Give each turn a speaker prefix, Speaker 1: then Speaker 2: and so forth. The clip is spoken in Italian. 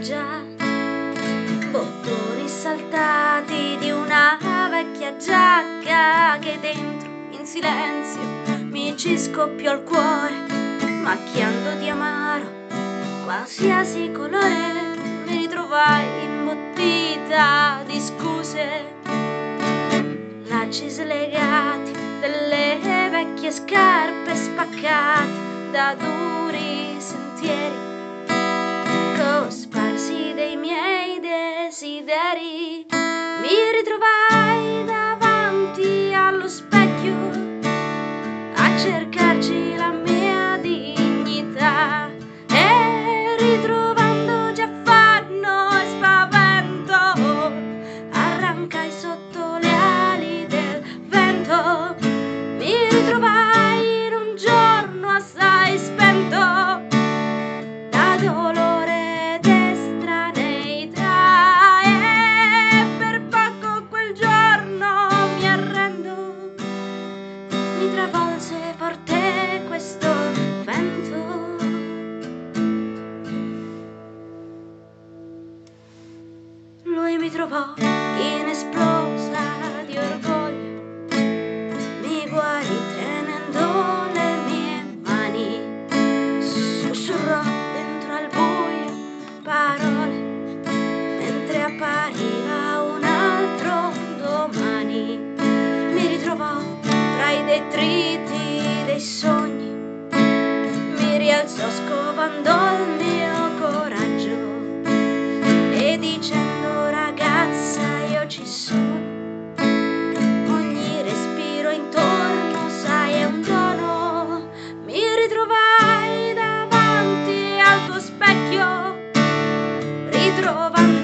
Speaker 1: spiaggia, bottoni saltati di una vecchia giacca che dentro in silenzio mi ci scoppiò il cuore, macchiando di amaro qualsiasi colore, mi ritrovai imbottita di scuse, lacci slegati delle vecchie scarpe spaccate da duri sentieri desideri. Mi ritrovai lui mi trovò inesplosa di orgoglio, mi guarì tenendo le mie mani, sussurrò dentro al buio parole, mentre appariva un altro domani, mi ritrovò tra i detriti dei sogni, mi rialzò scovando. Jehovah.